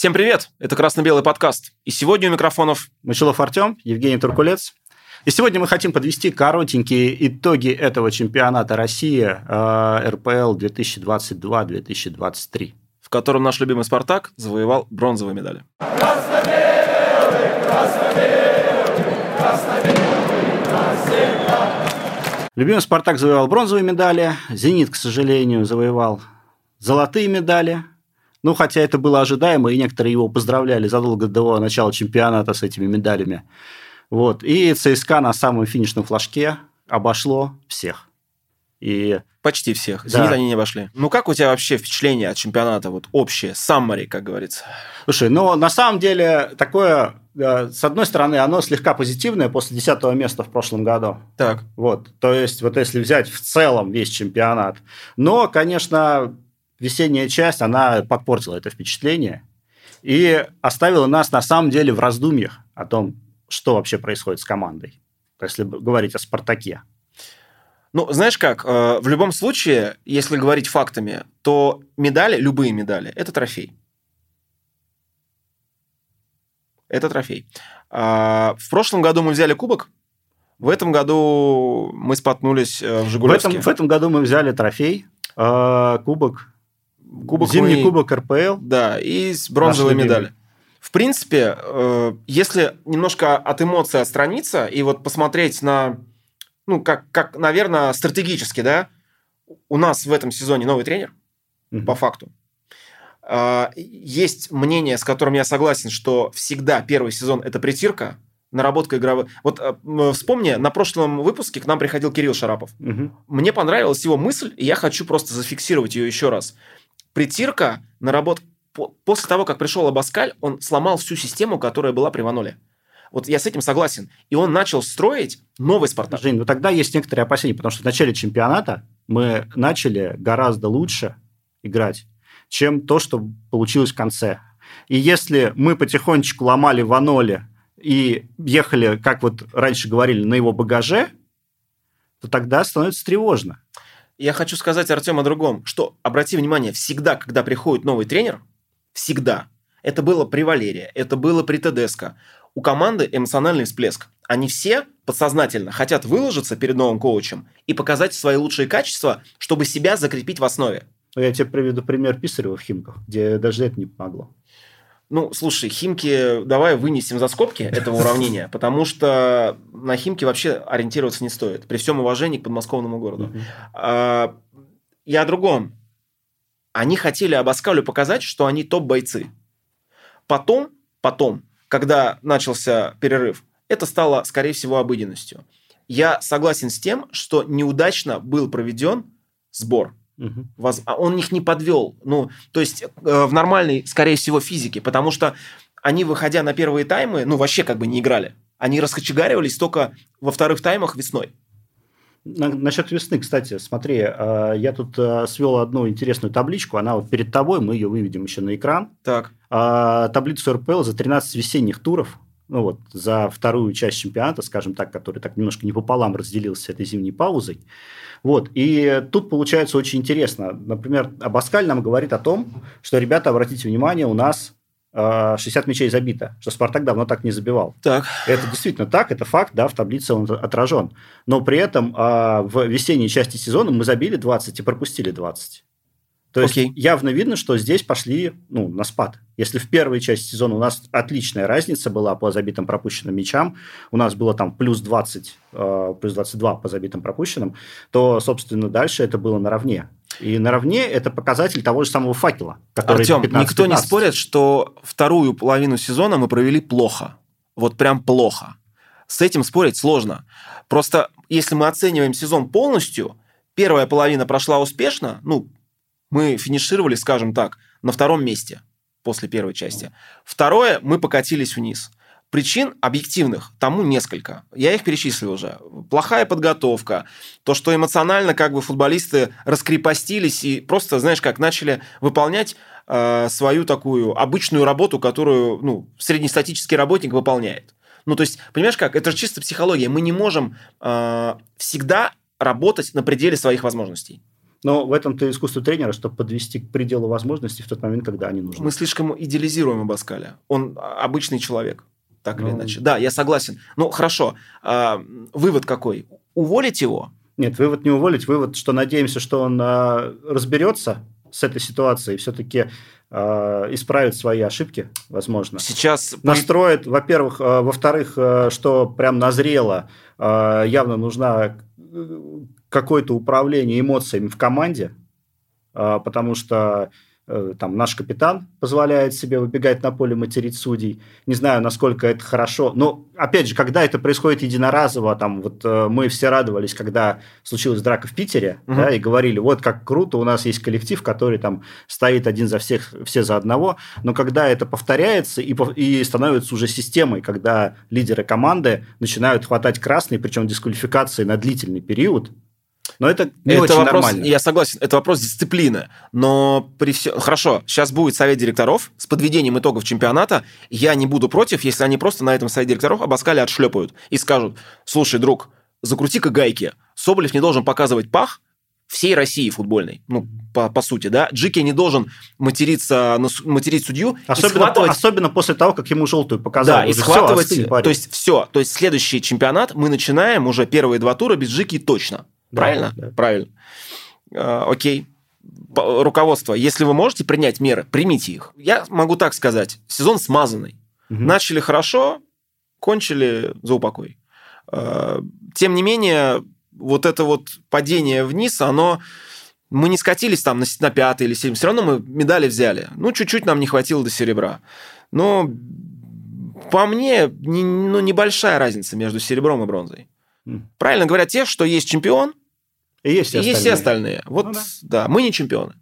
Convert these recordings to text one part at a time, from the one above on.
Всем привет! Это «Красно-белый подкаст». И сегодня у микрофонов Мочелов Артем, Евгений Туркулец. И сегодня мы хотим подвести коротенькие итоги этого чемпионата России э, РПЛ 2022-2023. В котором наш любимый «Спартак» завоевал бронзовые медали. Красно-белый, красно-белый, красно-белый, красно Любимый «Спартак» завоевал бронзовые медали, «Зенит», к сожалению, завоевал золотые медали – ну, хотя это было ожидаемо, и некоторые его поздравляли задолго до начала чемпионата с этими медалями. Вот. И ЦСКА на самом финишном флажке обошло всех. И... Почти всех. Зенит да. они не обошли. Ну, как у тебя вообще впечатление от чемпионата? Вот общее, саммари, как говорится. Слушай, ну, на самом деле, такое, э, с одной стороны, оно слегка позитивное после 10 места в прошлом году. Так. Вот. То есть, вот если взять в целом весь чемпионат. Но, конечно, весенняя часть, она подпортила это впечатление и оставила нас на самом деле в раздумьях о том, что вообще происходит с командой, если говорить о «Спартаке». Ну, знаешь как, э, в любом случае, если говорить фактами, то медали, любые медали, это трофей. Это трофей. А, в прошлом году мы взяли кубок, в этом году мы споткнулись э, в Жигулевске. В этом, в этом году мы взяли трофей, э, кубок Кубок Зимний мы... кубок РПЛ. Да, и с бронзовой медали. В принципе, э, если немножко от эмоций отстраниться и вот посмотреть на, ну, как, как наверное, стратегически, да, у нас в этом сезоне новый тренер, mm-hmm. по факту. Э, есть мнение, с которым я согласен, что всегда первый сезон – это притирка, наработка игровой. Вот э, вспомни, на прошлом выпуске к нам приходил Кирилл Шарапов. Угу. Мне понравилась его мысль, и я хочу просто зафиксировать ее еще раз притирка наработка после того, как пришел Абаскаль, он сломал всю систему, которая была при Ваноле. Вот я с этим согласен. И он начал строить новый «Спартак». Жень, ну тогда есть некоторые опасения, потому что в начале чемпионата мы начали гораздо лучше играть, чем то, что получилось в конце. И если мы потихонечку ломали Ваноле и ехали, как вот раньше говорили, на его багаже, то тогда становится тревожно. Я хочу сказать, Артем, о другом, что, обрати внимание, всегда, когда приходит новый тренер, всегда, это было при Валерии, это было при Тедеско, у команды эмоциональный всплеск. Они все подсознательно хотят выложиться перед новым коучем и показать свои лучшие качества, чтобы себя закрепить в основе. Я тебе приведу пример Писарева в Химках, где даже это не помогло. Ну, слушай, Химки давай вынесем за скобки этого уравнения, потому что на Химки вообще ориентироваться не стоит, при всем уважении к подмосковному городу. А, я о другом. Они хотели Абаскалю показать, что они топ-бойцы. Потом, потом, когда начался перерыв, это стало, скорее всего, обыденностью. Я согласен с тем, что неудачно был проведен сбор – Угу. Он их не подвел. Ну, то есть э, в нормальной, скорее всего, физике, потому что они, выходя на первые таймы, ну, вообще как бы не играли. Они раскочегаривались только во вторых таймах весной. На, насчет весны, кстати, смотри, э, я тут э, свел одну интересную табличку, она вот перед тобой, мы ее выведем еще на экран. Так. Э, таблицу РПЛ за 13 весенних туров, ну вот, за вторую часть чемпионата, скажем так, который так немножко не пополам разделился этой зимней паузой. Вот. И тут получается очень интересно. Например, Абаскаль нам говорит о том, что, ребята, обратите внимание, у нас 60 мячей забито, что Спартак давно так не забивал. Так. Это действительно так, это факт, да, в таблице он отражен. Но при этом а, в весенней части сезона мы забили 20 и пропустили 20. То есть Окей. явно видно, что здесь пошли ну, на спад. Если в первой части сезона у нас отличная разница была по забитым пропущенным мячам, у нас было там плюс 20, э, плюс 22 по забитым пропущенным, то, собственно, дальше это было наравне. И наравне это показатель того же самого факела, который Артем, 15, никто не спорит, что вторую половину сезона мы провели плохо. Вот прям плохо. С этим спорить сложно. Просто если мы оцениваем сезон полностью, первая половина прошла успешно, ну, мы финишировали, скажем так, на втором месте после первой части. Второе, мы покатились вниз. Причин объективных тому несколько. Я их перечислил уже. Плохая подготовка, то, что эмоционально как бы футболисты раскрепостились и просто, знаешь, как начали выполнять э, свою такую обычную работу, которую ну, среднестатический работник выполняет. Ну, то есть, понимаешь как, это же чисто психология. Мы не можем э, всегда работать на пределе своих возможностей. Но в этом-то искусство тренера, чтобы подвести к пределу возможностей в тот момент, когда они нужны. Мы слишком идеализируем Абаскаля. Он обычный человек, так ну... или иначе. Да, я согласен. Ну, хорошо. А, вывод какой? Уволить его? Нет, вывод не уволить. Вывод, что надеемся, что он а, разберется с этой ситуацией, все-таки а, исправит свои ошибки, возможно. Сейчас настроит, во-первых, а, во-вторых, а, что прям назрело, явно нужна какое-то управление эмоциями в команде, а, потому что э, там наш капитан позволяет себе выбегать на поле, материть судей. Не знаю, насколько это хорошо. Но, опять же, когда это происходит единоразово, там вот э, мы все радовались, когда случилась драка в Питере, угу. да, и говорили, вот как круто, у нас есть коллектив, который там стоит один за всех, все за одного. Но когда это повторяется и, и становится уже системой, когда лидеры команды начинают хватать красные, причем дисквалификации на длительный период, но это не это очень вопрос, нормально. Я согласен, это вопрос дисциплины. Но при все... Хорошо, сейчас будет совет директоров с подведением итогов чемпионата. Я не буду против, если они просто на этом совете директоров Абаскаля отшлепают и скажут, слушай, друг, закрути-ка гайки. Соболев не должен показывать пах, всей России футбольной, ну, по, по сути, да, Джики не должен материться, материть судью особенно, схватывать... особенно после того, как ему желтую показали. Да, и схватывать, все, остынь, то есть все, то есть следующий чемпионат мы начинаем уже первые два тура без Джики точно. Правильно? Да, Правильно. А, окей. Руководство, если вы можете принять меры, примите их. Я могу так сказать. Сезон смазанный. Угу. Начали хорошо, кончили за упокой. А, тем не менее, вот это вот падение вниз, оно... Мы не скатились там на, на пятый или семь, все равно мы медали взяли. Ну, чуть-чуть нам не хватило до серебра. Но по мне, не, ну, небольшая разница между серебром и бронзой. Правильно говорят те, что есть чемпион, и есть, и есть все остальные. Вот, ну, да. да, мы не чемпионы.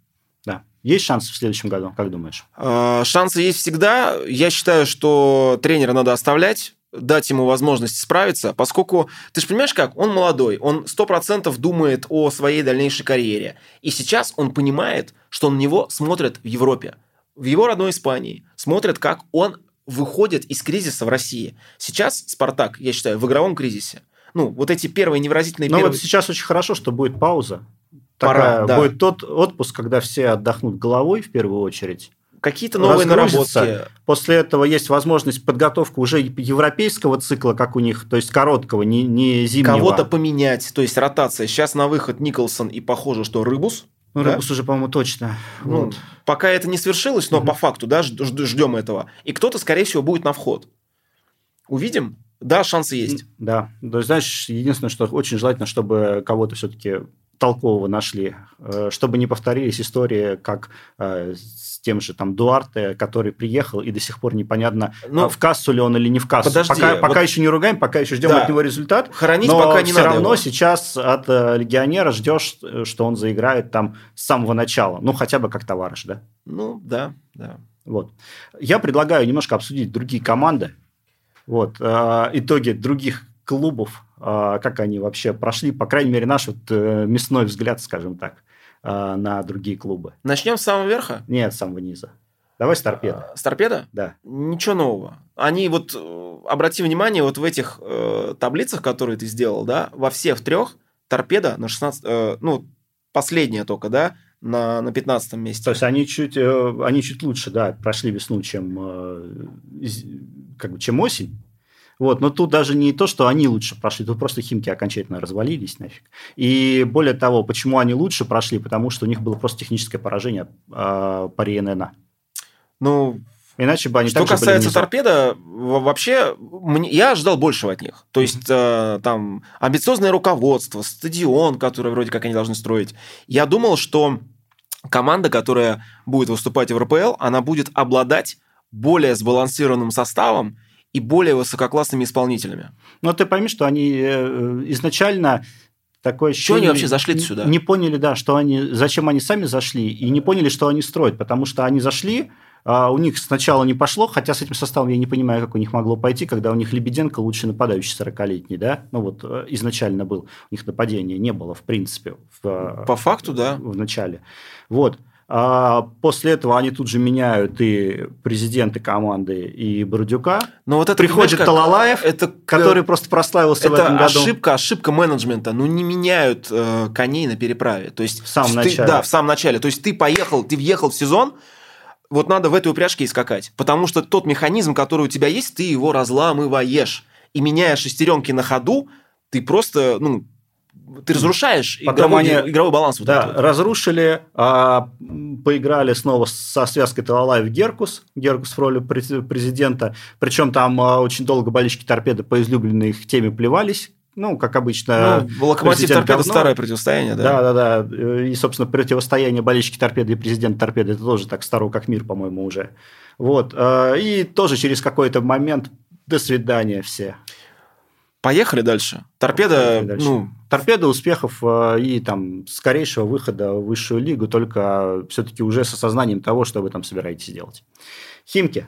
Да. Есть шансы в следующем году, как думаешь? Э, шансы есть всегда. Я считаю, что тренера надо оставлять, дать ему возможность справиться, поскольку, ты же понимаешь как, он молодой, он сто процентов думает о своей дальнейшей карьере. И сейчас он понимает, что на него смотрят в Европе, в его родной Испании, смотрят, как он выходит из кризиса в России. Сейчас Спартак, я считаю, в игровом кризисе ну, вот эти первые невыразительные... Но первые... вот сейчас очень хорошо, что будет пауза. Пора, Такая, да. Будет тот отпуск, когда все отдохнут головой в первую очередь. Какие-то новые наработки. После этого есть возможность подготовки уже европейского цикла, как у них, то есть короткого, не, не зимнего. Кого-то поменять, то есть ротация. Сейчас на выход Николсон и похоже, что Рыбус. Ну, да? Рыбус уже, по-моему, точно. Ну, вот. Пока это не свершилось, но угу. по факту, да, ждем этого. И кто-то, скорее всего, будет на вход. Увидим. Да, шансы есть. Да. То есть, знаешь, единственное, что очень желательно, чтобы кого-то все-таки толкового нашли, э, чтобы не повторились истории, как э, с тем же там Дуарте, который приехал, и до сих пор непонятно, ну, а в кассу ли он или не в кассу. Подожди, пока, вот... пока еще не ругаем, пока еще ждем да. от него результат. Хоронить но пока не все надо равно его. сейчас от э, легионера ждешь, что он заиграет там с самого начала. Ну, хотя бы как товарищ, да? Ну, да, да. Вот. Я предлагаю немножко обсудить другие команды, вот, э, итоги других клубов, э, как они вообще прошли, по крайней мере, наш вот э, мясной взгляд, скажем так, э, на другие клубы. Начнем с самого верха? Нет, с самого низа. Давай с торпеда. С торпеда? Да. Ничего нового. Они вот, обрати внимание, вот в этих э, таблицах, которые ты сделал, да, во всех трех торпеда на 16, э, ну, последняя только, да, на, на 15 месте. То есть они чуть, э, они чуть лучше, да, прошли весну, чем, э, как бы, чем осень. Вот, но тут даже не то, что они лучше прошли, тут просто химки окончательно развалились нафиг. И более того, почему они лучше прошли? Потому что у них было просто техническое поражение э, по РНН. Ну, Иначе бы они Что касается торпеда, вообще мне, я ожидал большего от них. То есть э, там амбициозное руководство, стадион, который вроде как они должны строить. Я думал, что команда, которая будет выступать в РПЛ, она будет обладать более сбалансированным составом и более высококлассными исполнителями. Но ты пойми, что они э, изначально такое ощущение... Что они вообще зашли сюда? Не поняли, да, что они, зачем они сами зашли, и не поняли, что они строят, потому что они зашли, а у них сначала не пошло, хотя с этим составом я не понимаю, как у них могло пойти, когда у них Лебеденко лучший нападающий 40-летний, да? Ну вот э, изначально был. У них нападения не было, в принципе. В, По факту, да. В начале. Вот. А после этого они тут же меняют и президенты команды, и Бородюка. Но вот это, Приходит Талалаев, это, который просто прославился это в этом году. ошибка, ошибка менеджмента. Ну, не меняют э, коней на переправе. То есть, В самом ты- начале. Да, в самом начале. То есть, ты поехал, ты въехал в сезон, вот надо в этой упряжке и скакать. Потому что тот механизм, который у тебя есть, ты его разламываешь. И меняя шестеренки на ходу, ты просто, ну, ты разрушаешь Потом игровой, они- игровой баланс. вот Да, вот. разрушили, а, поиграли снова со связкой Талалаев Геркус, Геркус в роли през- президента, причем там а, очень долго болельщики торпеды по излюбленной их теме плевались, ну, как обычно. Ну, локомотив торпеда говно. старое противостояние, да. Да, да, да. И, собственно, противостояние болельщики торпеды и президент торпеды это тоже так старо, как мир, по-моему, уже. Вот. а, И тоже через какой-то момент до свидания все. Поехали дальше. Торпеда, Поехали дальше. ну, Торпеда успехов э, и там скорейшего выхода в высшую лигу, только все-таки уже с осознанием того, что вы там собираетесь делать. Химки.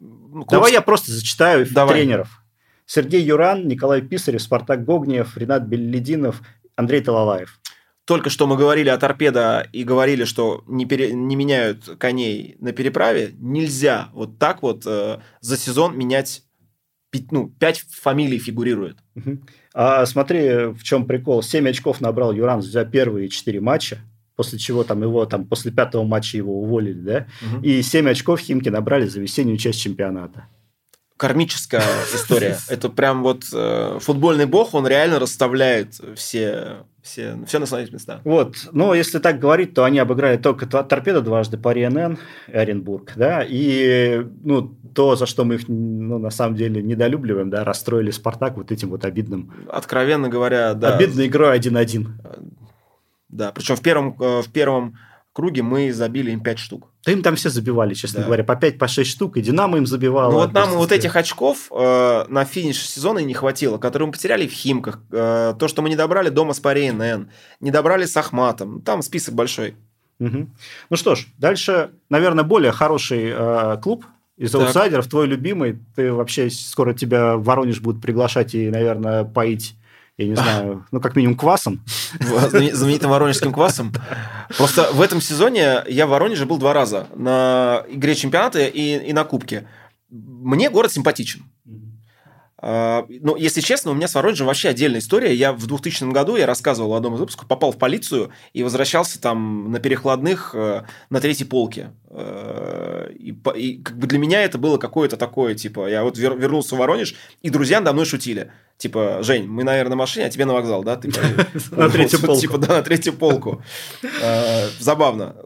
ну, Давай я просто зачитаю Давай. тренеров. Сергей Юран, Николай Писарев, Спартак Гогниев, Ренат Беллидинов, Андрей Талалаев. Только что мы говорили о торпедо и говорили, что не, пере- не меняют коней на переправе. Нельзя вот так вот э, за сезон менять пи- ну, пять фамилий фигурирует. А смотри, в чем прикол. 7 очков набрал Юран за первые 4 матча, после чего там его там после пятого матча его уволили, да? И 7 очков Химки набрали за весеннюю часть чемпионата. Кармическая история. Это прям вот э, футбольный бог, он реально расставляет все, все, все на своих местах. Вот, но если так говорить, то они обыграли только торпеда дважды, Пари НН, Оренбург, да, и ну, то, за что мы их, ну, на самом деле, недолюбливаем, да, расстроили Спартак вот этим вот обидным, Откровенно говоря, да. обидной игрой 1-1. Да, причем в первом, э, в первом круге мы забили им 5 штук. Да им там все забивали, честно Да. говоря, по 5, по 6 штук, и Динамо им забивало. Ну вот нам вот этих очков э, на финише сезона и не хватило, которые мы потеряли в Химках. Э, то, что мы не добрали дома с Пари НН, не добрали с Ахматом. Там список большой. Мгм. Ну что ж, дальше, наверное, более хороший э, клуб из Так. аутсайдеров, твой любимый. Ты вообще скоро тебя в Воронеж будут приглашать и, наверное, поить, я не знаю, ну, как минимум квасом. знамени- знаменитым воронежским квасом. Просто в этом сезоне я в Воронеже был два раза. На игре чемпионата и, и на кубке. Мне город симпатичен. А, Ну, если честно, у меня с Воронежем вообще отдельная история. Я в 2000 году, я рассказывал в одном из выпусков, попал в полицию и возвращался там на перекладных э, на третьей полке. Э, И, и как бы для меня это было какое-то такое, типа, я вот вер- вернулся в Воронеж, и друзья надо мной шутили. Типа, Жень, мы, наверное, на машине, а тебе на вокзал, да? Ты На третью полку. Типа, да, на третью полку. Э, Забавно.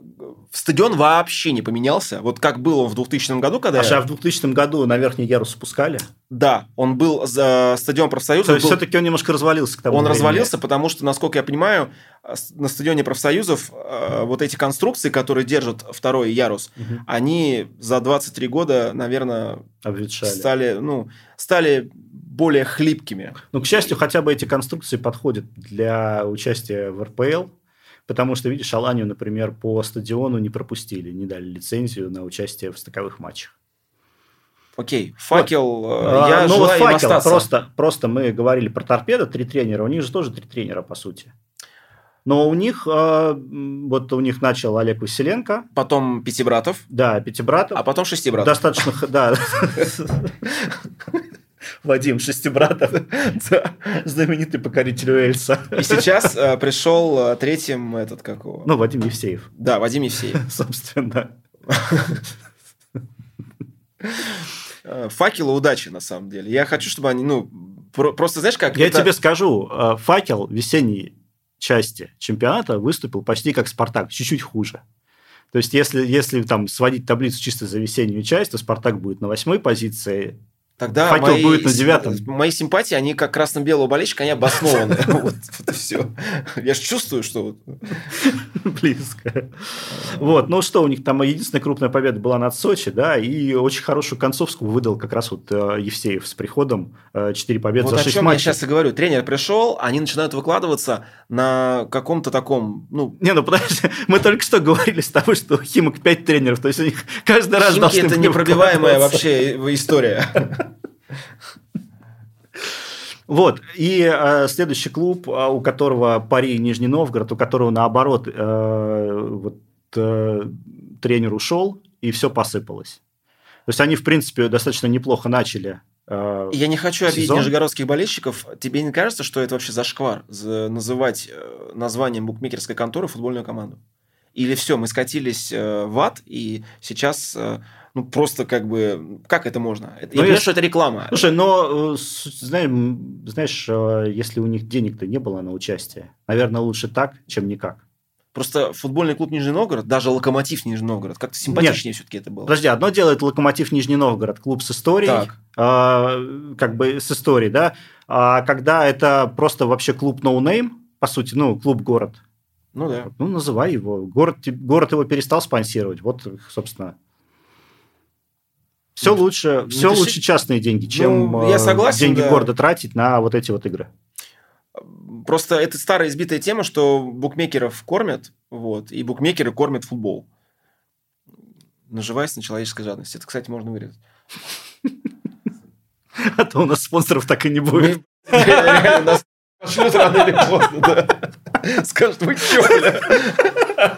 Стадион вообще не поменялся. Вот как был он в 2000 году, когда... Аж я- а в 2000 году на верхний ярус спускали. Да, он был за стадион профсоюза. То есть, был- все-таки он немножко развалился к тому Он времени. развалился, потому что, насколько я понимаю, на стадионе профсоюзов э, вот эти конструкции, которые держат второй ярус, Мгм. они за 23 года, наверное, Обветшали. стали, ну, стали более хлипкими. Ну, к счастью, хотя бы эти конструкции подходят для участия в РПЛ, потому что, видишь, Аланию, например, по стадиону не пропустили, не дали лицензию на участие в стыковых матчах. Окей, факел, э, А, я ну, вот факел, остаться. просто, просто мы говорили про торпедо, три тренера, у них же тоже три тренера, по сути. Но у них, а, м, вот у них начал Олег Василенко, Потом пяти братов, да, Пятибратов. а потом шести братов. Достаточно, да. Вадим Шестибратов, знаменитый покоритель Уэльса. И сейчас э, пришел э, третьим этот какого? Ну, Вадим Евсеев, Да, Вадим Евсеев. собственно. Э, Факелу удачи, на самом деле. Я хочу, чтобы они, ну, про- просто, знаешь, как... Я тебе скажу, факел весенней части чемпионата выступил почти как Спартак, чуть-чуть хуже. То есть, если, если там сводить таблицу чисто за весеннюю часть, то Спартак будет на восьмой позиции. Тогда Факел мои, будет на девятом. Мои симпатии, они как красно-белого болельщика, они обоснованы. Вот вот и все. Я же чувствую, что... вот- Близко. Вот, ну что, у них там единственная крупная победа была над Сочи, да, и очень хорошую концовскую выдал как раз вот э, Евсеев с приходом. э, Четыре победы Вот за о шесть чем я матчей. сейчас и говорю. Тренер пришел, они начинают выкладываться на каком-то таком... Ну, Не, ну подожди, мы только что говорили с тобой, что у Химок 5 тренеров, то есть у них каждый раз Химки должны это непробиваемая вообще история. Вот, и э, следующий клуб, а, у которого пари Нижний Новгород, у которого наоборот, э, вот э, тренер ушел, и все посыпалось. То есть они, в принципе, достаточно неплохо начали э, я не хочу обидеть сезон. нижегородских болельщиков. Тебе не кажется, что это вообще зашквар называть э, названием букмекерской конторы футбольную команду? Или все, мы скатились э, в ад, и сейчас э, ну, просто как бы, как это можно? Это, ну, я понимаю, что это реклама. Слушай, но, э, знаешь, знаешь, если у них денег-то не было на участие, наверное, лучше так, чем никак. Просто футбольный клуб Нижний Новгород, даже Локомотив Нижний Новгород, как-то симпатичнее все-таки это было. Подожди, одно дело это Локомотив Нижний Новгород, клуб с историей, э, как бы с историей, да, а когда это просто вообще клуб no name, по сути, ну, клуб-город, ну да. Ну, называй его. Город, город его перестал спонсировать. Вот, собственно. Все ну, лучше, ну, все лучше ж... частные деньги, чем ну, я согласен, деньги да. города тратить на вот эти вот игры. Просто это старая избитая тема, что букмекеров кормят, вот, и букмекеры кормят футбол. Наживаясь на человеческой жадности. Это, кстати, можно вырезать. А то у нас спонсоров так и не будет. Пошлют рано или поздно, да. Скажут, вы чё, бля?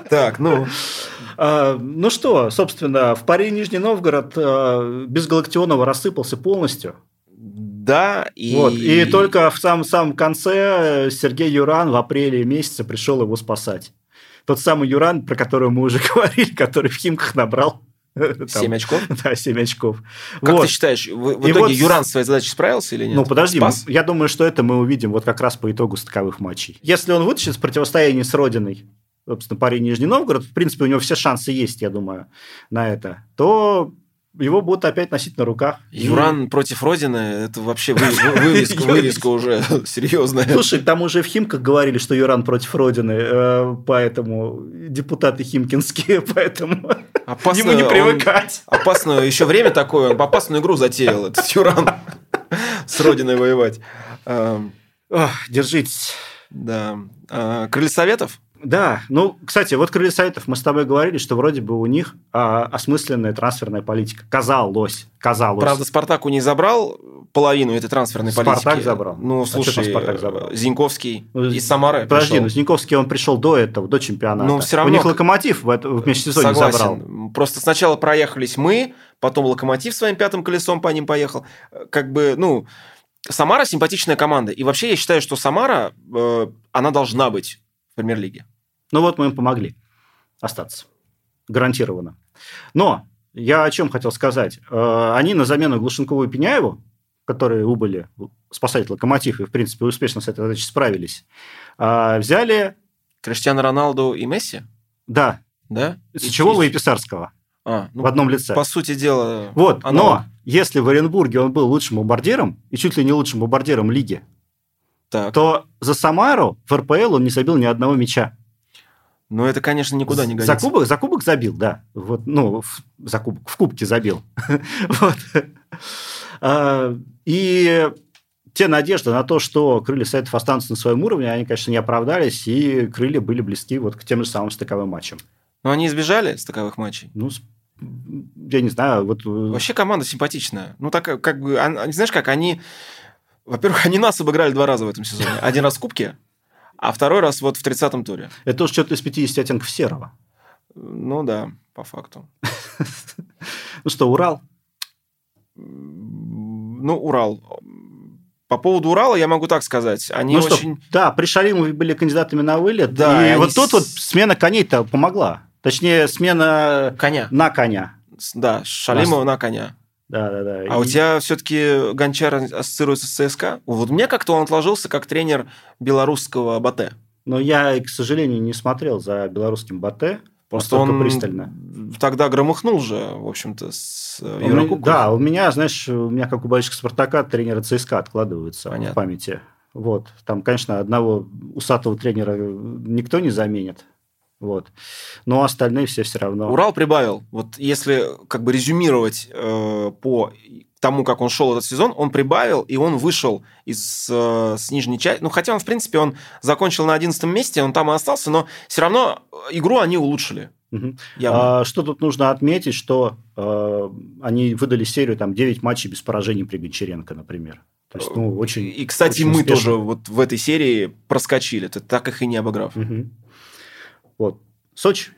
Так, ну... А, ну что, собственно, в паре Нижний Новгород а, без Галактионова рассыпался полностью. Да, и... Вот, и только в самом-самом конце Сергей Юран в апреле месяце пришел его спасать. Тот самый Юран, про которого мы уже говорили, который в Химках набрал 7 очков? Да, 7 очков. Как вот. ты считаешь, в, в итоге вот... Юран своей задачей справился или нет? Ну, подожди, Спас? я думаю, что это мы увидим вот как раз по итогу стыковых матчей. Если он вытащит с противостояния с Родиной, собственно, парень Нижний Новгород, в принципе, у него все шансы есть, я думаю, на это, то его будут опять носить на руках. Юран и... против Родины, это вообще вывеска, вывеска уже серьезная. Слушай, там уже в Химках говорили, что Юран против Родины, э, поэтому депутаты химкинские, поэтому опасно, ему не привыкать. Он, опасно, еще время такое, он опасную игру затеял, этот Юран, с Родиной воевать. Эм, держитесь. Да. А, Крылья Советов? Да, ну, кстати, вот крылья Советов, мы с тобой говорили, что вроде бы у них а, осмысленная трансферная политика. Казалось, казалось. Правда, Спартак у них забрал половину этой трансферной Спартак политики. Спартак забрал. Ну, слушай, а Спартак забрал? Зиньковский ну, из Самары Подожди, пришел. ну Зиньковский он пришел до этого, до чемпионата. Ну, все равно... У них Локомотив в, это, в межсезонье Согласен. забрал. Просто сначала проехались мы, потом Локомотив своим пятым колесом по ним поехал. Как бы, ну... Самара симпатичная команда. И вообще я считаю, что Самара, э, она должна быть в премьер-лиге. Ну вот мы им помогли остаться. Гарантированно. Но я о чем хотел сказать. Э, они на замену Глушенкову и Пеняеву, которые убыли спасать локомотив и, в принципе, успешно с этой задачей справились, э, взяли... Криштиану Роналду и Месси? Да. Да? Сычевого и, и Писарского. А, ну, в одном лице. По сути дела... Вот, аналог. но если в Оренбурге он был лучшим бомбардиром, и чуть ли не лучшим бомбардиром лиги, так. то за Самару в РПЛ он не забил ни одного мяча. Но это, конечно, никуда не годится. За кубок, за кубок забил, да. Вот, ну, в, за кубок, в кубке забил. вот. а, и те надежды на то, что крылья Советов останутся на своем уровне, они, конечно, не оправдались, и крылья были близки вот к тем же самым стыковым матчам. Но они избежали стыковых матчей? Ну, я не знаю. Вот... Э, Вообще команда симпатичная. Ну, так как бы, знаешь как, они... Во-первых, они нас обыграли два раза в этом сезоне. Один раз в Кубке, а второй раз вот в 30-м туре. Это тоже что-то из 50 оттенков серого. Ну да, по факту. Ну что, Урал? Ну, Урал. По поводу Урала я могу так сказать. Они ну очень... Что, да, при Шалимове были кандидатами на вылет. Да, и, и вот тут вот смена коней-то помогла. Точнее, смена коня. на коня. Да, Шалимова на коня. Да, да, да. А и... у тебя все-таки Гончар ассоциируется с ЦСКА? Вот мне как-то он отложился как тренер белорусского Батэ. Но я, к сожалению, не смотрел за белорусским Батэ. Просто он пристально. тогда громыхнул же, в общем-то, с Еврокубком. Да, у меня, знаешь, у меня, как у болельщика Спартака, тренера ЦСКА откладываются Понятно. в памяти. Вот. Там, конечно, одного усатого тренера никто не заменит. Вот. Но остальные все все равно. Урал прибавил. Вот если как бы резюмировать э, по тому, как он шел этот сезон, он прибавил, и он вышел из э, с нижней части. Ну, хотя он, в принципе, он закончил на 11 месте, он там и остался, но все равно игру они улучшили. Угу. А, что тут нужно отметить, что э, они выдали серию там 9 матчей без поражений при Гончаренко, например. То есть, ну, очень, и, кстати, очень мы успешно. тоже вот в этой серии проскочили, так их и не обыграв. Угу. Вот. Сочи.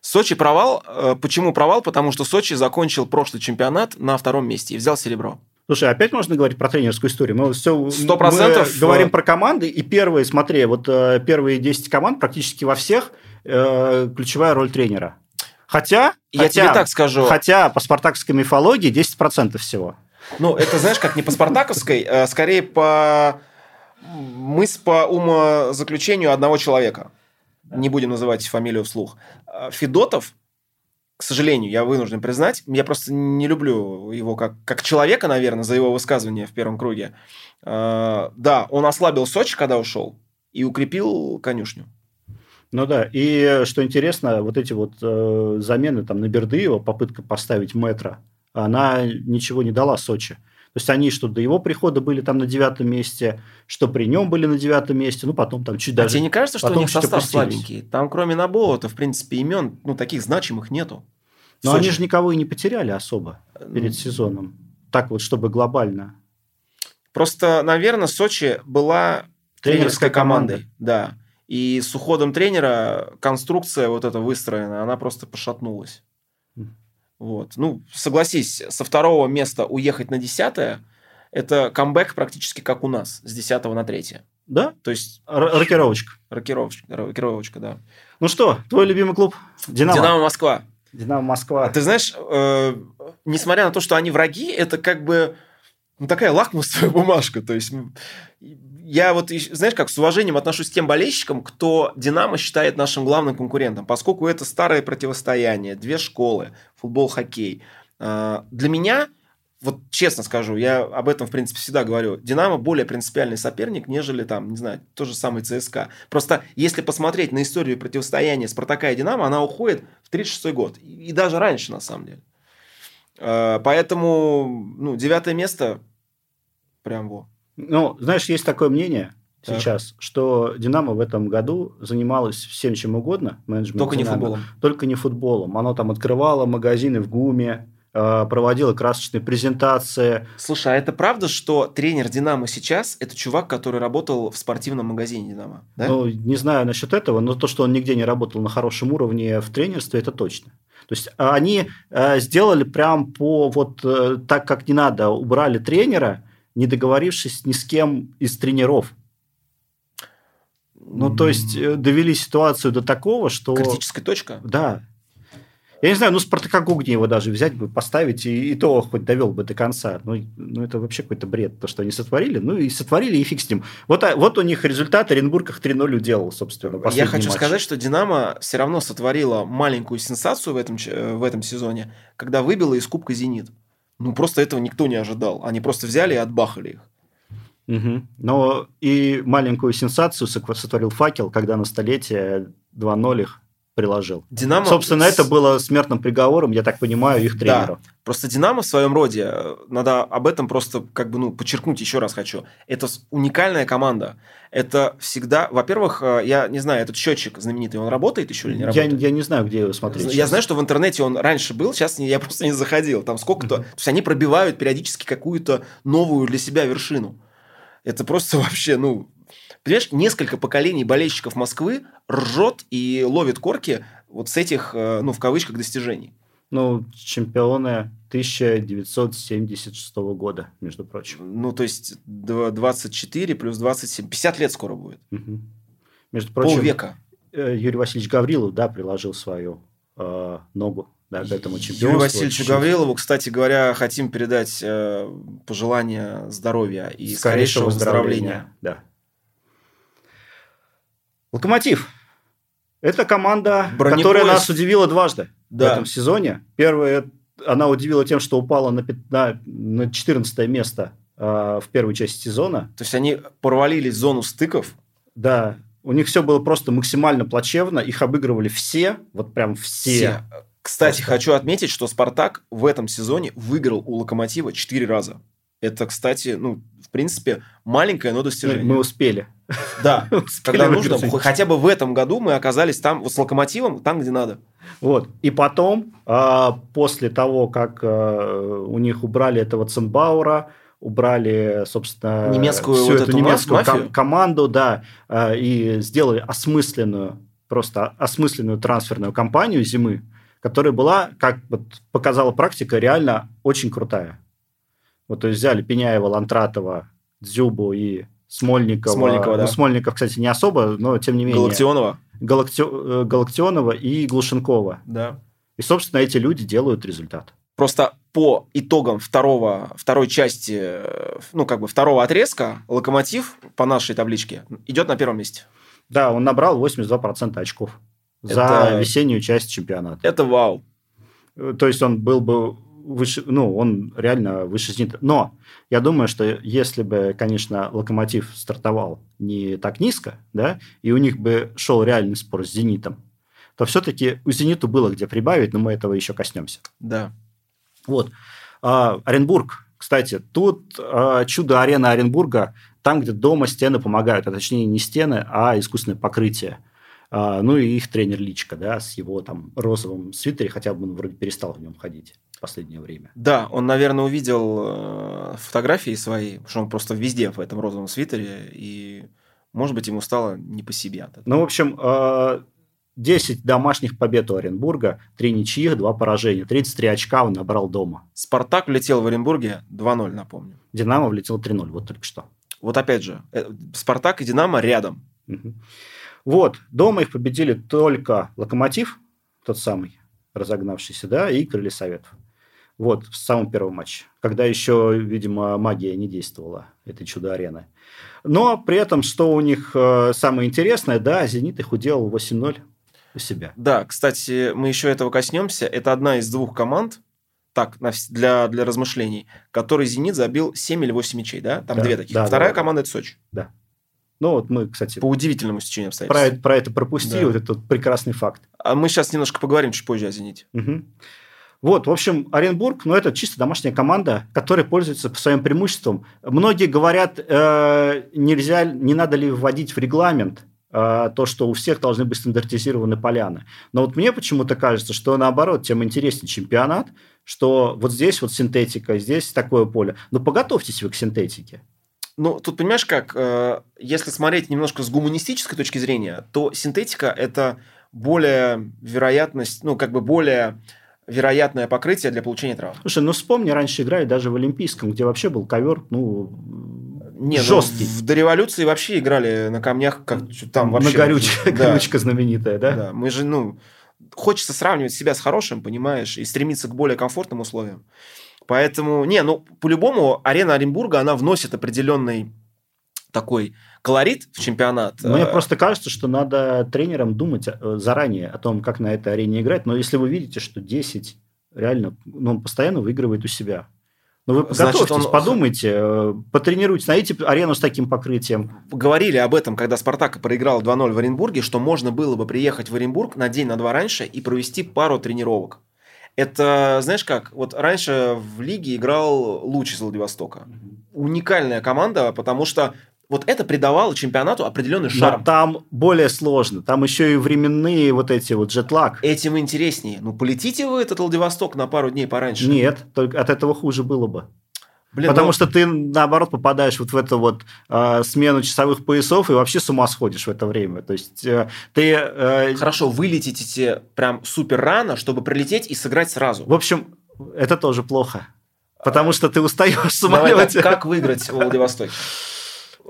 Сочи провал. Э, почему провал? Потому что Сочи закончил прошлый чемпионат на втором месте и взял серебро. Слушай, опять можно говорить про тренерскую историю? Мы все Сто процентов. говорим э, про команды, и первые, смотри, вот э, первые 10 команд практически во всех э, ключевая роль тренера. Хотя, я хотя, тебе так скажу. Хотя по спартаковской мифологии 10% всего. Ну, это, знаешь, как не по спартаковской, а скорее по мысль по умозаключению одного человека. Не будем называть фамилию вслух. А, Федотов, к сожалению, я вынужден признать, я просто не люблю его как, как человека, наверное, за его высказывание в первом круге. А, да, он ослабил Сочи, когда ушел, и укрепил конюшню. Ну да, и что интересно, вот эти вот э, замены там на Бердыева, попытка поставить метро, она ничего не дала Сочи. То есть они что до его прихода были там на девятом месте, что при нем были на девятом месте, ну потом там чуть а даже... тебе не кажется, что у них состав слабенький? Там кроме Набова-то, в принципе, имен, ну, таких значимых нету. Но Сочи. они же никого и не потеряли особо перед сезоном. Так вот, чтобы глобально. Просто, наверное, Сочи была тренерской командой. Да. И с уходом тренера конструкция вот эта выстроена, она просто пошатнулась. Вот. Ну, согласись, со второго места уехать на десятое – это камбэк практически как у нас, с десятого на третье. Да? То есть... Р- рокировочка. Рокировочка, рокировочка, да. Ну что, твой любимый клуб? Динамо. Динамо Москва. Динамо Москва. Ты знаешь, э, несмотря на то, что они враги, это как бы ну, такая лакмусовая бумажка. То есть я вот, знаешь, как с уважением отношусь к тем болельщикам, кто Динамо считает нашим главным конкурентом, поскольку это старое противостояние, две школы, футбол, хоккей. А, для меня, вот честно скажу, я об этом, в принципе, всегда говорю, Динамо более принципиальный соперник, нежели там, не знаю, тот же самый ЦСКА. Просто если посмотреть на историю противостояния Спартака и Динамо, она уходит в 36 год. И даже раньше, на самом деле. А, поэтому, ну, девятое место прям во. Ну, знаешь, есть такое мнение так. сейчас, что Динамо в этом году занималась всем чем угодно, менеджмент Только Динамо, не футболом. Только не футболом. Оно там открывало магазины в ГУМе, э, проводила красочные презентации. Слушай, а это правда, что тренер Динамо сейчас это чувак, который работал в спортивном магазине Динамо? Да? Ну, не знаю насчет этого, но то, что он нигде не работал на хорошем уровне в тренерстве, это точно. То есть они э, сделали прям по вот э, так, как не надо, убрали тренера, не договорившись ни с кем из тренеров. Ну, то есть, э, довели ситуацию до такого, что... Критическая точка? Да. Я не знаю, ну, Спартака его даже взять бы, поставить, и, и то хоть довел бы до конца. Ну, ну, это вообще какой-то бред, то, что они сотворили. Ну, и сотворили, и фиг с ним. Вот, а, вот у них результат. Оренбург их 3-0 уделал, собственно, Я хочу матч. сказать, что «Динамо» все равно сотворила маленькую сенсацию в этом, э, в этом сезоне, когда выбила из Кубка «Зенит». Ну, просто этого никто не ожидал. Они просто взяли и отбахали их. Угу. Но и маленькую сенсацию сотворил факел, когда на столетие 2-0 их приложил. Динамо... Собственно, это было смертным приговором, я так понимаю, их тренеру. Да. Просто Динамо в своем роде, э, надо об этом просто как бы ну, подчеркнуть еще раз хочу. Это уникальная команда. Это всегда, во-первых, э, я не знаю, этот счетчик знаменитый, он работает еще или не работает? Я, я не знаю, где его смотреть. Я сейчас. знаю, что в интернете он раньше был, сейчас я просто не заходил. Там сколько-то... Mm-hmm. То есть они пробивают периодически какую-то новую для себя вершину. Это просто вообще, ну, Понимаешь, несколько поколений болельщиков Москвы ржет и ловит корки вот с этих, э, ну, в кавычках, достижений. Ну, чемпионы 1976 года, между прочим. Ну, то есть 24 плюс 27, 50 лет скоро будет. Угу. Между прочим, Полвека. Э, Юрий Васильевич Гаврилов, да, приложил свою э, ногу да, к этому чемпионству. Юрию Васильевичу Гаврилову, кстати говоря, хотим передать э, пожелания здоровья и скорейшего, скорейшего выздоровления. Да. Локомотив. Это команда, Бронепоезд. которая нас удивила дважды да. в этом сезоне. Первое, она удивила тем, что упала на, на, на 14 место э, в первой части сезона. То есть они провалились в зону стыков. Да, у них все было просто максимально плачевно, их обыгрывали все, вот прям все. все. Кстати, просто. хочу отметить, что Спартак в этом сезоне выиграл у Локомотива 4 раза. Это, кстати, ну, в принципе, маленькое, но достижение. Мы успели. Да, когда нужно. Хотя бы в этом году мы оказались там вот с локомотивом, там, где надо. Вот. И потом, а, после того, как а, у них убрали этого Ценбаура, убрали, собственно, немецкую всю вот эту немецкую ком- команду, да, а, и сделали осмысленную просто осмысленную трансферную кампанию зимы, которая была, как вот показала практика, реально очень крутая. Вот, то есть взяли Пеняева, Лантратова, Дзюбу и Смольникова. Смольникова, да. Ну, Смольников, кстати, не особо, но тем не менее. Галактионова. Галакти... Э, Галактионова и Глушенкова. Да. И, собственно, эти люди делают результат. Просто по итогам второго, второй части, э, ну, как бы второго отрезка, Локомотив по нашей табличке идет на первом месте. Да, он набрал 82% очков это... за весеннюю часть чемпионата. Это вау. То есть он был бы выше, ну, он реально выше «Зенита». Но я думаю, что если бы, конечно, «Локомотив» стартовал не так низко, да, и у них бы шел реальный спор с «Зенитом», то все-таки у «Зениту» было где прибавить, но мы этого еще коснемся. Да. Вот. А, Оренбург, кстати, тут а, чудо-арена Оренбурга, там, где дома стены помогают, а точнее не стены, а искусственное покрытие – ну и их тренер Личка, да, с его там розовым свитере, хотя бы он вроде перестал в нем ходить в последнее время. Да, он, наверное, увидел э, фотографии свои, потому что он просто везде в этом розовом свитере, и, может быть, ему стало не по себе. Ну, в общем, 10 а, домашних побед у Оренбурга, 3 ничьих, 2 поражения. 33 очка он набрал дома. «Спартак» влетел в Оренбурге 2-0, напомню. «Динамо» влетел 3-0, вот только что. Вот опять же, э, «Спартак» и «Динамо» рядом. Угу. Вот, дома их победили только Локомотив, тот самый разогнавшийся, да, и Крылья Советов. Вот, в самом первом матче, когда еще, видимо, магия не действовала, этой чудо-арены. Но при этом, что у них э, самое интересное, да, «Зенит» их уделал 8-0 у себя. Да, кстати, мы еще этого коснемся. Это одна из двух команд, так, для, для размышлений, который «Зенит» забил 7 или 8 мячей, да? Там да, две таких. Да, Вторая да, команда – это Сочи. Да. Ну, вот мы, кстати... По удивительному стечению обстоятельств. Про, про это пропустили, да. вот этот прекрасный факт. А мы сейчас немножко поговорим чуть позже о «Зените». Угу. Вот, в общем, Оренбург, ну, это чисто домашняя команда, которая пользуется своим преимуществом. Многие говорят, э, нельзя, не надо ли вводить в регламент э, то, что у всех должны быть стандартизированы поляны. Но вот мне почему-то кажется, что наоборот, тем интереснее чемпионат, что вот здесь вот синтетика, здесь такое поле. Но поготовьтесь вы к синтетике. Ну, тут понимаешь как, э, если смотреть немножко с гуманистической точки зрения, то синтетика – это более вероятность, ну, как бы более вероятное покрытие для получения травм. Слушай, ну вспомни, раньше играли даже в Олимпийском, где вообще был ковер, ну, не, жесткий. Ну, в до революции вообще играли на камнях, как там вообще. На горючка, да. горючка знаменитая, да? Да, мы же, ну, хочется сравнивать себя с хорошим, понимаешь, и стремиться к более комфортным условиям. Поэтому, не, ну, по-любому, арена Оренбурга, она вносит определенный такой колорит в чемпионат. Мне просто кажется, что надо тренерам думать э, заранее о том, как на этой арене играть. Но если вы видите, что 10 реально, ну, он постоянно выигрывает у себя. Ну, вы Значит, он... подумайте, э, потренируйтесь, найдите арену с таким покрытием. Говорили об этом, когда «Спартак» проиграл 2-0 в Оренбурге, что можно было бы приехать в Оренбург на день, на два раньше и провести пару тренировок. Это, знаешь как, вот раньше в лиге играл Луч из Владивостока. Уникальная команда, потому что вот это придавало чемпионату определенный шарм. Но там более сложно. Там еще и временные вот эти вот джетлаг. Этим интереснее. Ну, полетите вы этот Владивосток на пару дней пораньше. Нет, только от этого хуже было бы. Блин, Потому ну... что ты, наоборот, попадаешь вот в эту вот э, смену часовых поясов и вообще с ума сходишь в это время. То есть э, ты... Э... Хорошо, вы летите прям супер рано, чтобы прилететь и сыграть сразу. В общем, это тоже плохо. Потому что ты устаешь в самолете. Давай, как выиграть в Владивостоке?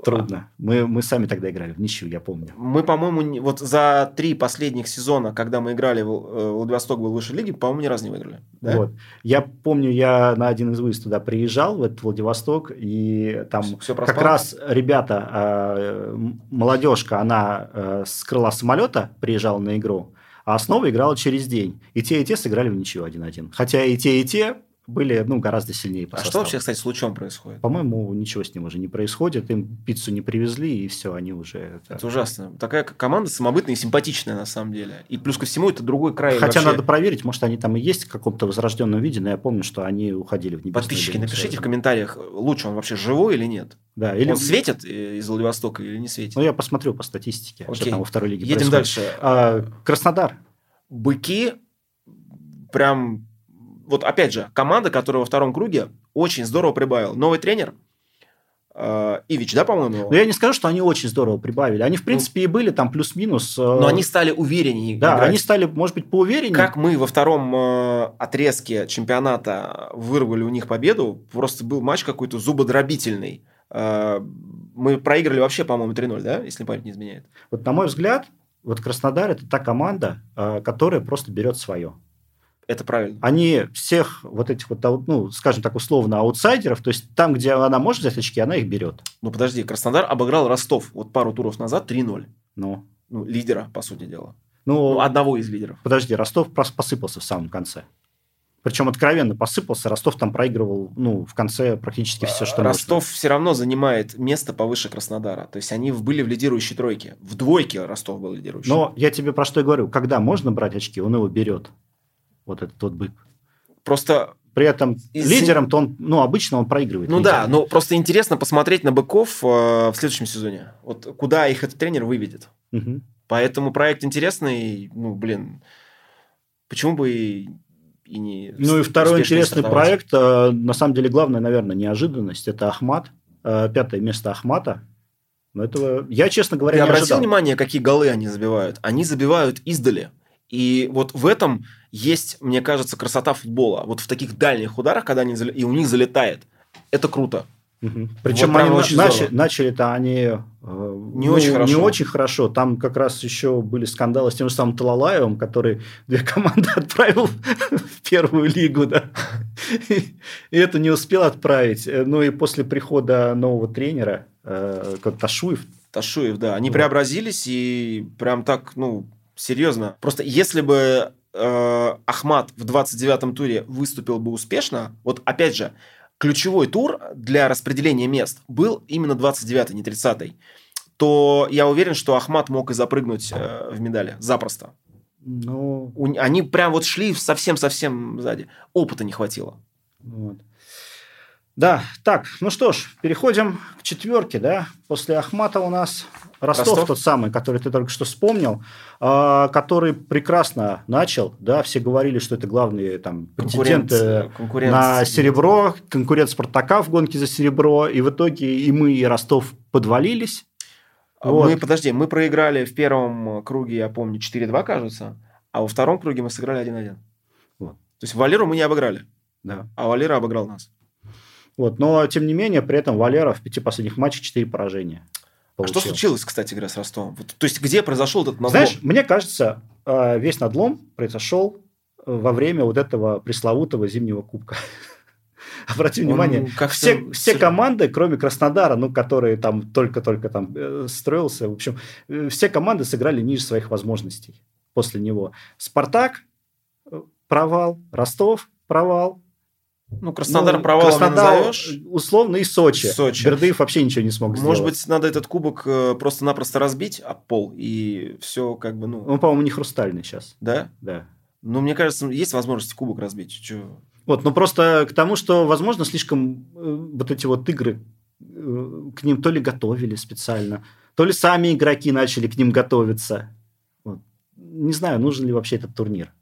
Трудно. Мы, мы сами тогда играли в ничью, я помню. Мы, по-моему, вот за три последних сезона, когда мы играли, в э, Владивосток был выше лиги, по-моему, ни разу не выиграли. Да? Вот. Я помню, я на один из выездов туда приезжал, в этот Владивосток, и там Все как раз ребята, э, молодежка, она э, с крыла самолета приезжала на игру, а основа играла через день. И те, и те сыграли в ничью 1-1. Хотя и те, и те были ну, гораздо сильнее по А составу. что вообще, кстати, с Лучом происходит? По-моему, ничего с ним уже не происходит. Им пиццу не привезли, и все, они уже... Это, это ужасно. Такая команда самобытная и симпатичная, на самом деле. И плюс ко всему, это другой край. Хотя вообще... надо проверить, может, они там и есть в каком-то возрожденном виде, но я помню, что они уходили в небесное Подписчики, напишите в комментариях, Луч, он вообще живой или нет? Да, или... Он светит э, из Владивостока или не светит? Ну, я посмотрю по статистике, Окей. что там во второй лиге Едем происходит. дальше. А, Краснодар. Быки прям вот опять же, команда, которая во втором круге очень здорово прибавила. Новый тренер, э, Ивич, да, по-моему? Ну, я не скажу, что они очень здорово прибавили. Они, в принципе, ну, и были там плюс-минус. Э, но они стали увереннее Да, играть. они стали, может быть, поувереннее. Как мы во втором э, отрезке чемпионата вырвали у них победу, просто был матч какой-то зубодробительный. Э, мы проиграли вообще, по-моему, 3-0, да, если память не изменяет? Вот, на мой взгляд, вот Краснодар – это та команда, э, которая просто берет свое. Это правильно. Они всех вот этих вот, ну, скажем так, условно, аутсайдеров, то есть там, где она может взять очки, она их берет. Ну, подожди, Краснодар обыграл Ростов вот пару туров назад 3-0. Ну. Ну, лидера, по сути дела. Ну, ну, одного из лидеров. Подожди, Ростов посыпался в самом конце. Причем откровенно посыпался. Ростов там проигрывал, ну, в конце практически все, что Ростов можно. все равно занимает место повыше Краснодара. То есть они были в лидирующей тройке. В двойке Ростов был лидирующий. Но я тебе про что и говорю. Когда можно брать очки, он его берет. Вот этот тот бык. Просто при этом Из... лидером-то он, ну, обычно он проигрывает. Ну лидером. да, но просто интересно посмотреть на быков э, в следующем сезоне. Вот куда их этот тренер выведет. Угу. Поэтому проект интересный. Ну, блин, почему бы и и не Ну и второй интересный проект, э, на самом деле главная, наверное, неожиданность, это Ахмат, э, пятое место Ахмата. Но этого я, честно говоря, Ты не обратил ожидал. внимание, какие голы они забивают? Они забивают издали. И вот в этом есть, мне кажется, красота футбола. Вот в таких дальних ударах, когда они и у них залетает. Это круто. Угу. Причем вот они очень начали, начали-то они э, не, ну, очень хорошо. не очень хорошо. Там как раз еще были скандалы с тем же самым Талалаевым, который две команды отправил в первую лигу, да. И это не успел отправить. Ну и после прихода нового тренера, э, как Ташуев. Ташуев, да. Они преобразились и прям так, ну, серьезно. Просто если бы э, Ахмат в 29-м туре выступил бы успешно, вот опять же, ключевой тур для распределения мест был именно 29-й, не 30-й, то я уверен, что Ахмат мог и запрыгнуть э, в медали запросто. Ну... У, они прям вот шли совсем-совсем сзади. Опыта не хватило. Вот. Да, так, ну что ж, переходим к четверке, да. После Ахмата у нас Ростов, Ростов, тот самый, который ты только что вспомнил, э, который прекрасно начал, да, все говорили, что это главные там претенденты на серебро, конкурент Спартака в гонке за серебро, и в итоге и мы, и Ростов подвалились. А вот. Мы, подожди, мы проиграли в первом круге, я помню, 4-2, кажется, а во втором круге мы сыграли 1-1. Вот. То есть Валеру мы не обыграли, да. а Валера обыграл нас. Вот. Но, тем не менее, при этом Валера в пяти последних матчах 4 поражения. Получил. А что случилось, кстати говоря, с Ростовом? Вот, то есть, где произошел этот надлом? Знаешь, мне кажется, э, весь надлом произошел э, во время вот этого пресловутого зимнего кубка. Обрати внимание, все, все команды, кроме Краснодара, ну, которые там только-только там э, строился, в общем, все команды сыграли ниже своих возможностей после него. Спартак провал, Ростов провал, ну, Краснодар ну, провалом Краснодар, назовешь. Условно и Сочи. Сочи. Бердыев вообще ничего не смог сделать. Может быть, надо этот кубок э, просто-напросто разбить об пол, и все как бы, ну... Он, по-моему, не хрустальный сейчас. Да? Да. Ну, мне кажется, есть возможность кубок разбить. Че? Вот, ну просто к тому, что, возможно, слишком э, вот эти вот игры э, к ним то ли готовили специально, то ли сами игроки начали к ним готовиться. Вот. Не знаю, нужен ли вообще этот турнир.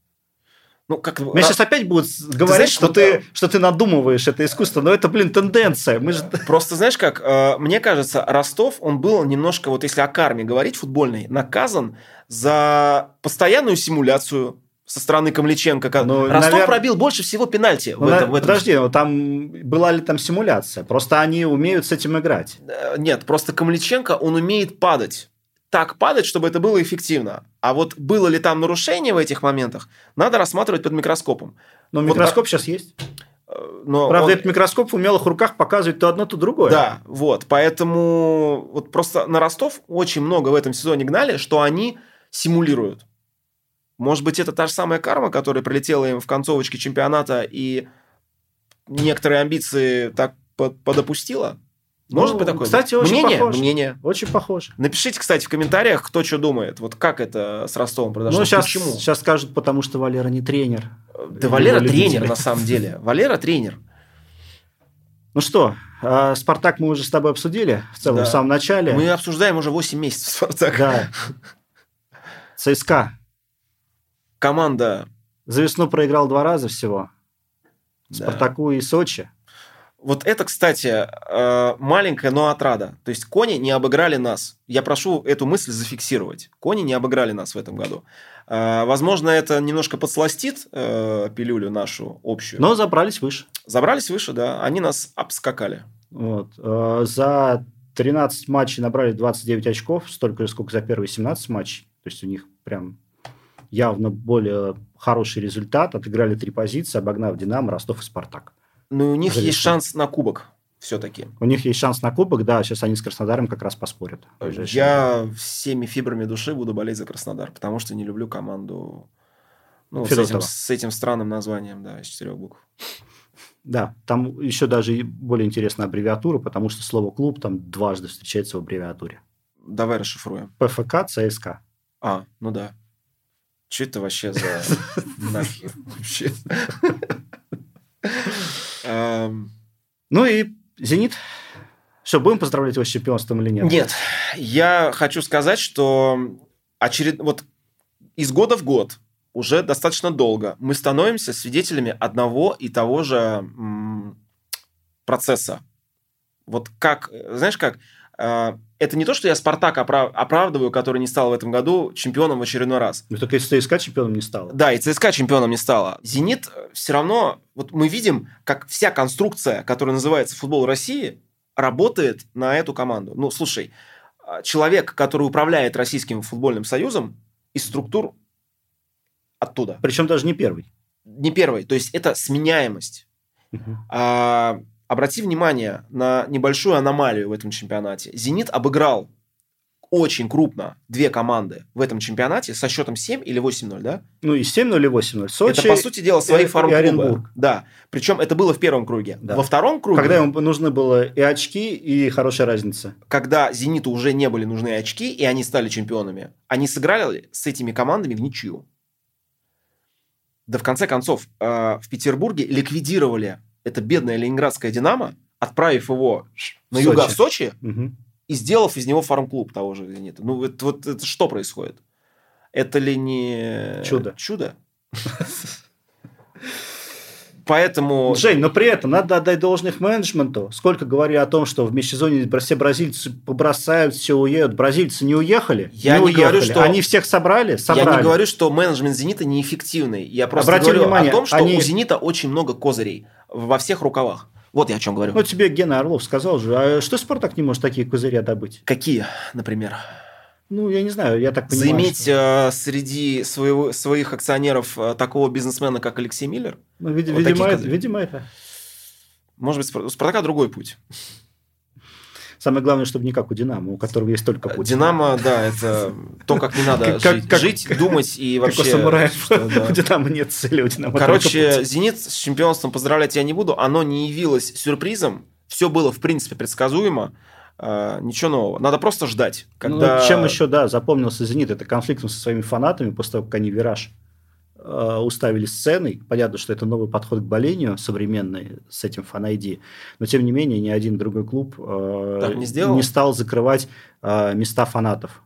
Ну, как... Меня сейчас опять будут говорить, знаешь, что, вот... ты, что ты надумываешь это искусство, но это, блин, тенденция. Мы же... Просто знаешь как, э, мне кажется, Ростов, он был немножко, вот если о карме говорить футбольной, наказан за постоянную симуляцию со стороны Камличенко. Ну, Ростов навер... пробил больше всего пенальти ну, в, этом, в этом. Подожди, ну, там была ли там симуляция? Просто они умеют с этим играть. Э, нет, просто Камличенко, он умеет падать так падать, чтобы это было эффективно. А вот было ли там нарушение в этих моментах, надо рассматривать под микроскопом. Но вот микроскоп так... сейчас есть. Э, но Правда, он... этот микроскоп в умелых руках показывает то одно, то другое. Да, вот. Поэтому вот просто на Ростов очень много в этом сезоне гнали, что они симулируют. Может быть, это та же самая карма, которая прилетела им в концовочке чемпионата и некоторые амбиции так подопустила? Может ну, быть такое? Кстати, очень мнение, похож. Мнение. Очень похоже. Напишите, кстати, в комментариях, кто что думает. Вот как это с Ростовом произошло? Ну, сейчас, Почему? Сейчас скажут, потому что Валера не тренер. Да Валера тренер, на самом деле. Валера тренер. Ну что, а Спартак мы уже с тобой обсудили в целом да. в самом начале. Мы обсуждаем уже 8 месяцев Спартак. Да. ЦСКА. Команда. За весну проиграл два раза всего. Да. Спартаку и Сочи. Вот это, кстати, э, маленькая, но отрада. То есть кони не обыграли нас. Я прошу эту мысль зафиксировать. Кони не обыграли нас в этом году. Э, возможно, это немножко подсластит э, пилюлю нашу общую. Но забрались выше. Забрались выше, да. Они нас обскакали. Вот. За 13 матчей набрали 29 очков, столько же, сколько за первые 17 матчей. То есть у них прям явно более хороший результат. Отыграли три позиции, обогнав Динамо, Ростов и Спартак. Ну, у них Залезли. есть шанс на кубок все-таки. У них есть шанс на кубок, да, сейчас они с Краснодаром как раз поспорят. Я всеми фибрами души буду болеть за Краснодар, потому что не люблю команду ну, с, этим, с этим странным названием, да, из четырех букв. Да, там еще даже более интересная аббревиатура, потому что слово «клуб» там дважды встречается в аббревиатуре. Давай расшифруем. ПФК, ЦСК. А, ну да. Что это вообще за нахер вообще? Эм. Ну и «Зенит». Что, будем поздравлять его с чемпионством или нет? Нет. Я хочу сказать, что очеред... вот из года в год уже достаточно долго мы становимся свидетелями одного и того же м- процесса. Вот как, знаешь как, это не то, что я Спартак оправ... оправдываю, который не стал в этом году чемпионом в очередной раз. Ну, только и ЦСКА чемпионом не стало. Да, и ЦСКА чемпионом не стало. Зенит все равно... Вот мы видим, как вся конструкция, которая называется футбол России, работает на эту команду. Ну, слушай, а, человек, который управляет Российским футбольным союзом, из структур оттуда. Причем даже не первый. Не первый. То есть это сменяемость. Угу. А, обрати внимание на небольшую аномалию в этом чемпионате. «Зенит» обыграл очень крупно две команды в этом чемпионате со счетом 7 или 8-0, да? Ну и 7-0 или 8-0. Сочи это, по сути дела, свои форм Да. Причем это было в первом круге. Да. Во втором круге... Когда ему нужны было и очки, и хорошая разница. Когда «Зениту» уже не были нужны очки, и они стали чемпионами, они сыграли с этими командами в ничью. Да в конце концов, э, в Петербурге ликвидировали это бедное ленинградское «Динамо», отправив его на юга в Сочи угу. и сделав из него фарм-клуб того же «Зенита». Ну, это, вот это что происходит? Это ли не... Чудо. Чудо? Поэтому... Жень, но при этом надо отдать должных менеджменту. Сколько говорили о том, что в межсезонье все бразильцы побросают, все уедут. Бразильцы не уехали? Я не, не уехали. говорю, что... Они всех собрали? собрали? Я не говорю, что менеджмент «Зенита» неэффективный. Я просто Обрати говорю внимание, о том, что они... у «Зенита» очень много козырей во всех рукавах. Вот я о чем говорю. Ну, тебе Гена Орлов сказал же. А что «Спартак» не может такие козыря добыть? Какие, например? Ну, я не знаю, я так понимаю. Заиметь что... э, среди своего, своих акционеров э, такого бизнесмена, как Алексей Миллер? Ну, вид- вот видимо, это, видимо, это. Может быть, у Спартака другой путь. Самое главное, чтобы не как у Динамо, у которого есть только путь. Динамо, да, это то, как не надо жить, думать и вообще... Как у самураев. У Динамо нет цели, у Динамо Короче, «Зенит» с чемпионством поздравлять я не буду. Оно не явилось сюрпризом. Все было, в принципе, предсказуемо. Uh, ничего нового. Надо просто ждать. Ну, когда... Ну, чем еще, да, запомнился «Зенит», это конфликтом со своими фанатами после того, как они «Вираж» uh, уставили сценой. Понятно, что это новый подход к болению современный с этим фан-айди. Но, тем не менее, ни один другой клуб uh, не, не стал закрывать места фанатов.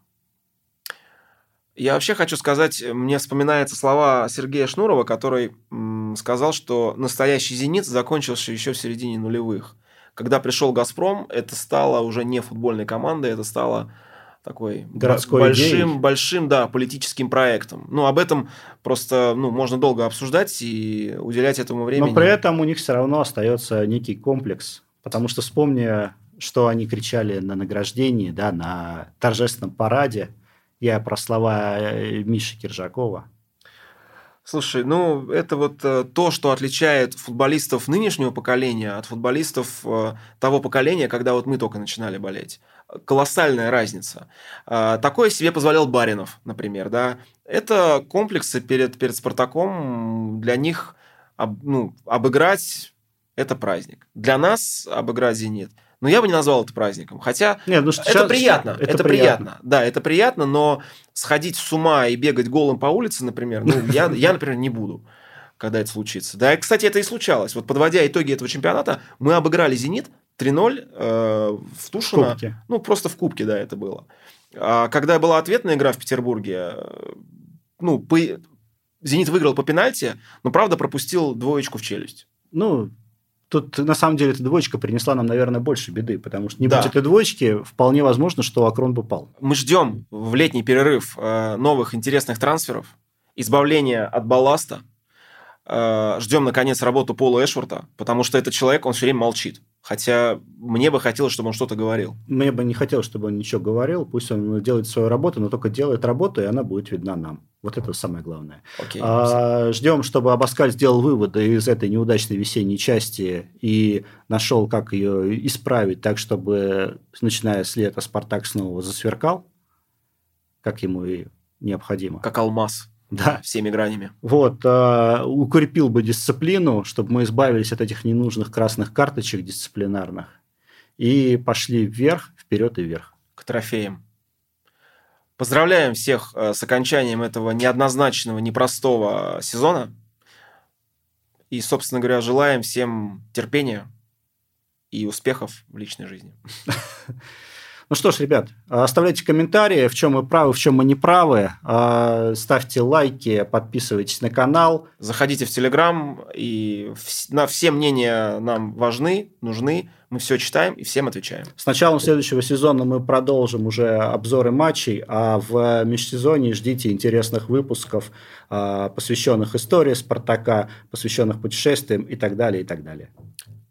Я вообще хочу сказать, мне вспоминаются слова Сергея Шнурова, который м, сказал, что настоящий «Зенит» закончился еще в середине нулевых когда пришел «Газпром», это стало уже не футбольной командой, это стало такой Городской большим, идеей. большим, да, политическим проектом. Ну, об этом просто, ну, можно долго обсуждать и уделять этому времени. Но при этом у них все равно остается некий комплекс, потому что вспомни, что они кричали на награждении, да, на торжественном параде. Я про слова э, Миши Киржакова. Слушай, ну это вот э, то, что отличает футболистов нынешнего поколения от футболистов э, того поколения, когда вот мы только начинали болеть. Колоссальная разница. Э, такое себе позволял Баринов, например, да. Это комплексы перед, перед Спартаком, для них об, ну, обыграть – это праздник. Для нас обыграть «Зенит» – но я бы не назвал это праздником. Хотя Нет, ну, это сейчас, приятно. Это, это приятно. приятно. Да, это приятно, но сходить с ума и бегать голым по улице, например, ну, я, я, например, не буду когда это случится. Да, кстати, это и случалось. Вот подводя итоги этого чемпионата, мы обыграли «Зенит» 3-0 э, в Тушино. В кубке. Ну, просто в Кубке, да, это было. А когда была ответная игра в Петербурге, э, ну, по... «Зенит» выиграл по пенальти, но, правда, пропустил двоечку в челюсть. Ну, тут на самом деле эта двоечка принесла нам, наверное, больше беды, потому что не да. будь этой двоечки, вполне возможно, что Акрон бы пал. Мы ждем в летний перерыв э, новых интересных трансферов, избавления от балласта, э, ждем, наконец, работу Пола Эшворта, потому что этот человек, он все время молчит. Хотя мне бы хотелось, чтобы он что-то говорил. Мне бы не хотелось, чтобы он ничего говорил. Пусть он делает свою работу, но только делает работу, и она будет видна нам. Вот это самое главное. Okay, а, ждем, чтобы Абаскаль сделал выводы из этой неудачной весенней части и нашел, как ее исправить так, чтобы, начиная с лета, Спартак снова засверкал, как ему и необходимо. Как алмаз да. всеми гранями. Вот, э, укрепил бы дисциплину, чтобы мы избавились от этих ненужных красных карточек дисциплинарных и пошли вверх, вперед и вверх. К трофеям. Поздравляем всех э, с окончанием этого неоднозначного, непростого сезона. И, собственно говоря, желаем всем терпения и успехов в личной жизни. Ну что ж, ребят, оставляйте комментарии, в чем мы правы, в чем мы не правы. А, ставьте лайки, подписывайтесь на канал. Заходите в Телеграм, и на все мнения нам важны, нужны. Мы все читаем и всем отвечаем. С началом следующего сезона мы продолжим уже обзоры матчей, а в межсезонье ждите интересных выпусков, а, посвященных истории Спартака, посвященных путешествиям и так далее, и так далее.